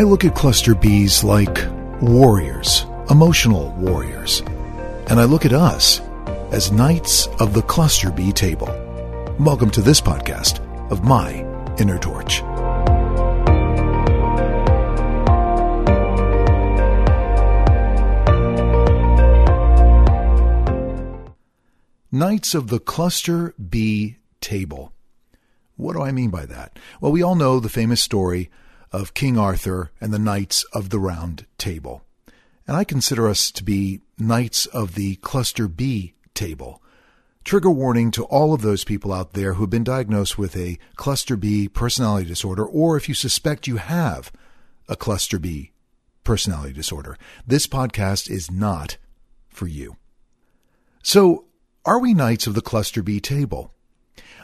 I look at cluster Bs like warriors, emotional warriors. And I look at us as knights of the cluster B table. Welcome to this podcast of My Inner Torch. Knights of the Cluster B table. What do I mean by that? Well, we all know the famous story of King Arthur and the Knights of the Round Table. And I consider us to be Knights of the Cluster B table. Trigger warning to all of those people out there who have been diagnosed with a Cluster B personality disorder, or if you suspect you have a Cluster B personality disorder. This podcast is not for you. So, are we Knights of the Cluster B table?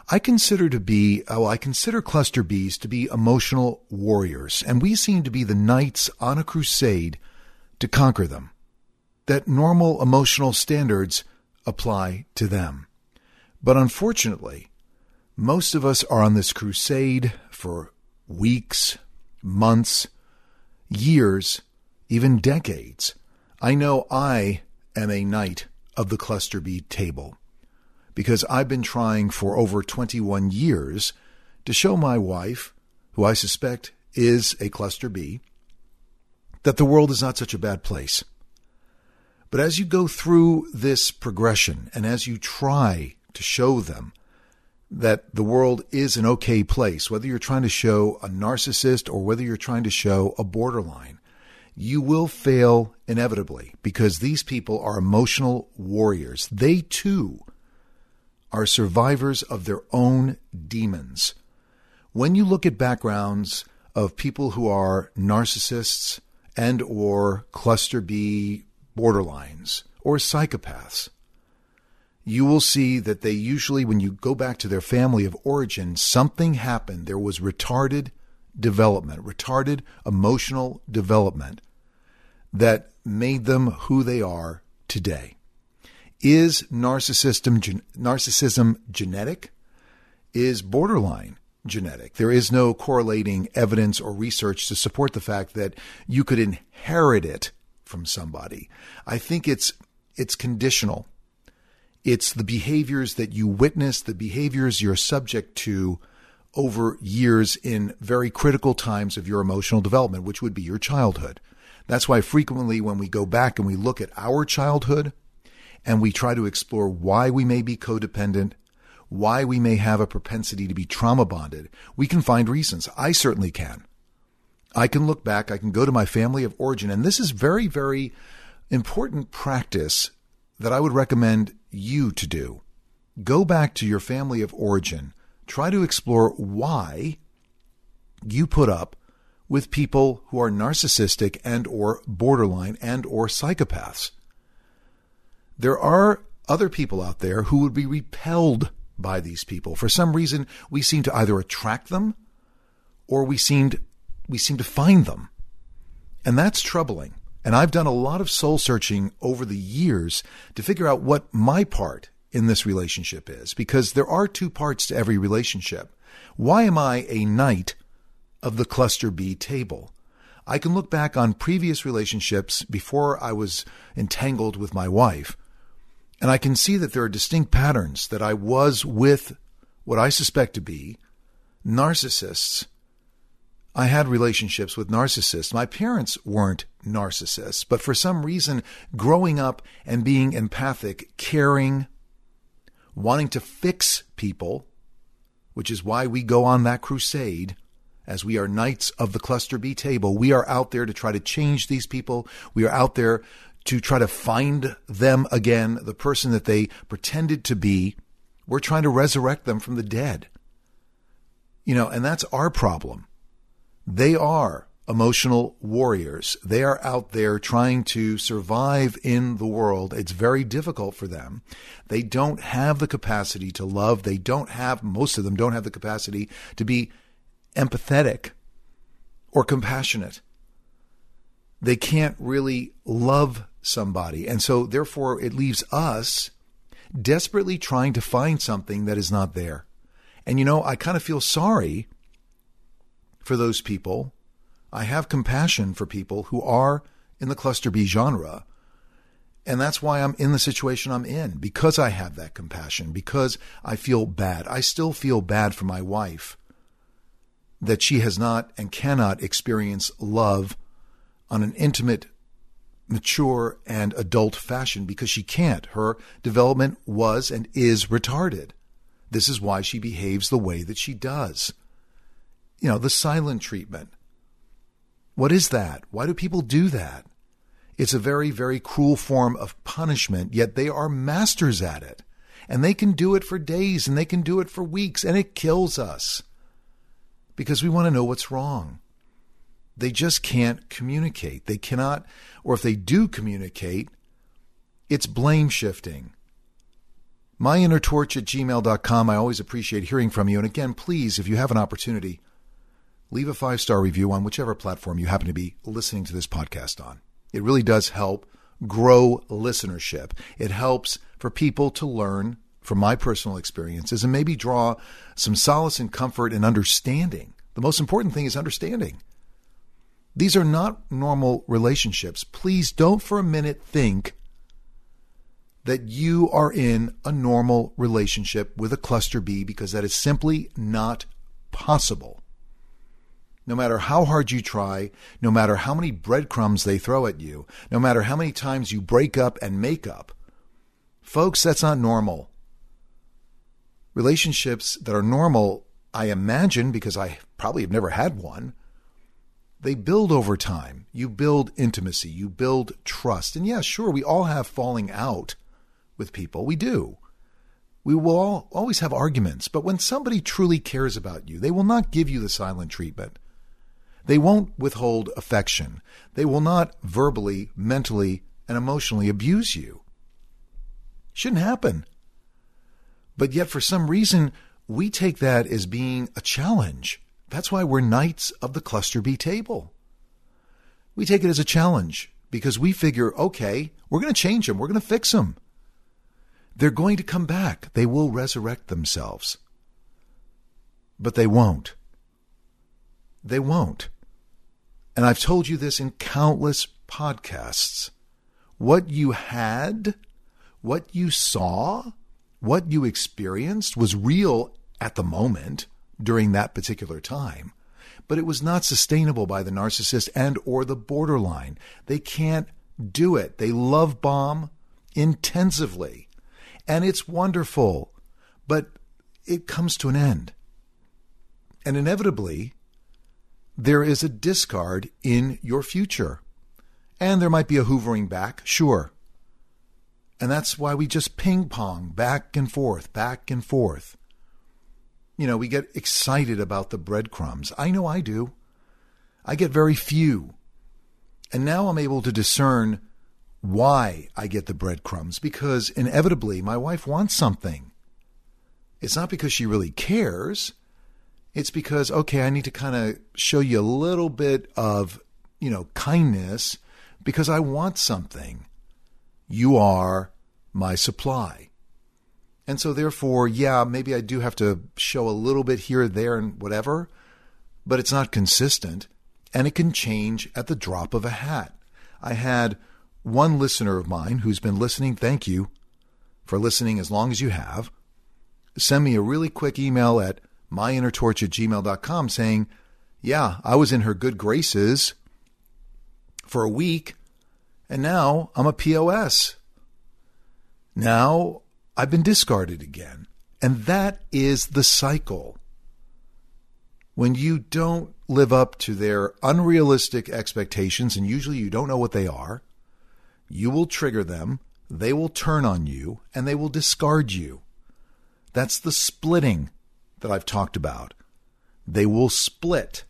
I consider to be, uh, well, I consider cluster Bs to be emotional warriors, and we seem to be the knights on a crusade to conquer them. That normal emotional standards apply to them. But unfortunately, most of us are on this crusade for weeks, months, years, even decades. I know I am a knight of the cluster B table because I've been trying for over 21 years to show my wife, who I suspect is a cluster B, that the world is not such a bad place. But as you go through this progression and as you try to show them that the world is an okay place, whether you're trying to show a narcissist or whether you're trying to show a borderline, you will fail inevitably because these people are emotional warriors. They too are survivors of their own demons. When you look at backgrounds of people who are narcissists and or cluster B borderlines or psychopaths, you will see that they usually, when you go back to their family of origin, something happened. There was retarded development, retarded emotional development that made them who they are today. Is narcissism, narcissism genetic? Is borderline genetic? There is no correlating evidence or research to support the fact that you could inherit it from somebody. I think it's it's conditional. It's the behaviors that you witness, the behaviors you're subject to over years in very critical times of your emotional development, which would be your childhood. That's why frequently when we go back and we look at our childhood, and we try to explore why we may be codependent, why we may have a propensity to be trauma bonded, we can find reasons. I certainly can. I can look back, I can go to my family of origin, and this is very, very important practice that I would recommend you to do. Go back to your family of origin, try to explore why you put up with people who are narcissistic and or borderline and or psychopaths there are other people out there who would be repelled by these people. For some reason, we seem to either attract them or we seemed we seem to find them. And that's troubling. And I've done a lot of soul searching over the years to figure out what my part in this relationship is because there are two parts to every relationship. Why am I a knight of the cluster B table? I can look back on previous relationships before I was entangled with my wife and I can see that there are distinct patterns that I was with what I suspect to be narcissists. I had relationships with narcissists. My parents weren't narcissists, but for some reason, growing up and being empathic, caring, wanting to fix people, which is why we go on that crusade, as we are knights of the cluster B table. We are out there to try to change these people. We are out there to try to find them again, the person that they pretended to be. We're trying to resurrect them from the dead. You know, and that's our problem. They are emotional warriors. They are out there trying to survive in the world. It's very difficult for them. They don't have the capacity to love. They don't have, most of them don't have the capacity to be empathetic or compassionate. They can't really love somebody. And so, therefore, it leaves us desperately trying to find something that is not there. And you know, I kind of feel sorry for those people. I have compassion for people who are in the cluster B genre. And that's why I'm in the situation I'm in, because I have that compassion, because I feel bad. I still feel bad for my wife that she has not and cannot experience love on an intimate, mature, and adult fashion because she can't. Her development was and is retarded. This is why she behaves the way that she does. You know, the silent treatment. What is that? Why do people do that? It's a very, very cruel form of punishment, yet they are masters at it. And they can do it for days and they can do it for weeks, and it kills us because we want to know what's wrong. They just can't communicate. They cannot, or if they do communicate, it's blame shifting. MyInnerTorch at gmail.com. I always appreciate hearing from you. And again, please, if you have an opportunity, leave a five star review on whichever platform you happen to be listening to this podcast on. It really does help grow listenership. It helps for people to learn from my personal experiences and maybe draw some solace and comfort and understanding. The most important thing is understanding. These are not normal relationships. Please don't for a minute think that you are in a normal relationship with a cluster B because that is simply not possible. No matter how hard you try, no matter how many breadcrumbs they throw at you, no matter how many times you break up and make up, folks, that's not normal relationships that are normal, I imagine, because I probably have never had one, they build over time. You build intimacy, you build trust. And yeah, sure, we all have falling out with people. We do. We will all, always have arguments, but when somebody truly cares about you, they will not give you the silent treatment. They won't withhold affection. They will not verbally, mentally, and emotionally abuse you. Shouldn't happen. But yet, for some reason, we take that as being a challenge. That's why we're knights of the cluster B table. We take it as a challenge because we figure, okay, we're going to change them, we're going to fix them. They're going to come back, they will resurrect themselves. But they won't. They won't. And I've told you this in countless podcasts. What you had, what you saw, what you experienced was real at the moment during that particular time but it was not sustainable by the narcissist and or the borderline. They can't do it. They love bomb intensively and it's wonderful but it comes to an end. And inevitably there is a discard in your future. And there might be a hoovering back sure. And that's why we just ping pong back and forth, back and forth. You know, we get excited about the breadcrumbs. I know I do. I get very few. And now I'm able to discern why I get the breadcrumbs because inevitably my wife wants something. It's not because she really cares. It's because, okay, I need to kind of show you a little bit of, you know, kindness because I want something. You are my supply. And so, therefore, yeah, maybe I do have to show a little bit here, there, and whatever, but it's not consistent. And it can change at the drop of a hat. I had one listener of mine who's been listening, thank you for listening as long as you have, send me a really quick email at myinnertorch at gmail.com saying, Yeah, I was in her good graces for a week and now I'm a POS. Now I've been discarded again. And that is the cycle. When you don't live up to their unrealistic expectations, and usually you don't know what they are, you will trigger them, they will turn on you, and they will discard you. That's the splitting that I've talked about. They will split.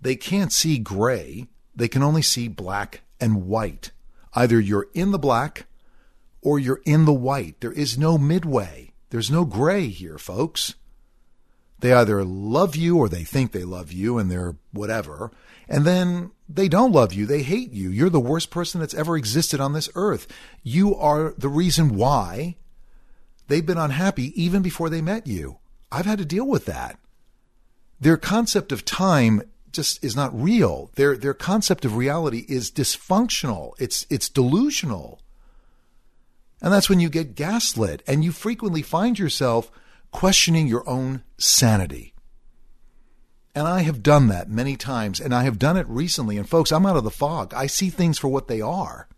They can't see gray, they can only see black and white. Either you're in the black or you're in the white. There is no midway. There's no gray here, folks. They either love you or they think they love you and they're whatever. And then they don't love you. They hate you. You're the worst person that's ever existed on this earth. You are the reason why they've been unhappy even before they met you. I've had to deal with that. Their concept of time just is not real. Their their concept of reality is dysfunctional. It's it's delusional. And that's when you get gaslit and you frequently find yourself questioning your own sanity. And I have done that many times, and I have done it recently. And folks, I'm out of the fog. I see things for what they are.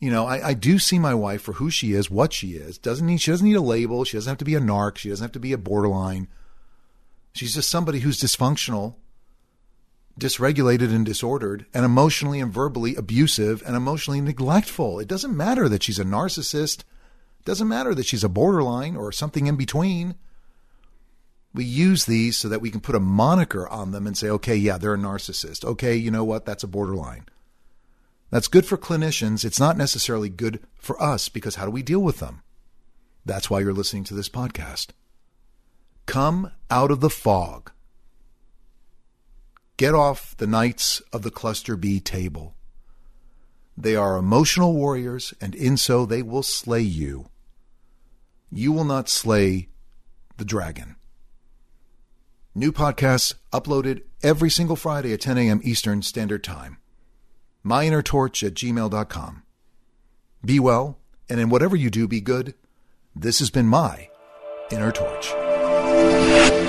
You know, I, I do see my wife for who she is, what she is. Doesn't need she doesn't need a label. She doesn't have to be a narc. She doesn't have to be a borderline. She's just somebody who's dysfunctional, dysregulated and disordered, and emotionally and verbally abusive and emotionally neglectful. It doesn't matter that she's a narcissist. It doesn't matter that she's a borderline or something in between. We use these so that we can put a moniker on them and say, okay, yeah, they're a narcissist. Okay, you know what? That's a borderline. That's good for clinicians. It's not necessarily good for us because how do we deal with them? That's why you're listening to this podcast. Come out of the fog. Get off the knights of the cluster B table. They are emotional warriors, and in so they will slay you. You will not slay the dragon. New podcasts uploaded every single Friday at 10 a.m. Eastern Standard Time. MyInnerTorch at gmail.com. Be well, and in whatever you do, be good. This has been my Inner Torch.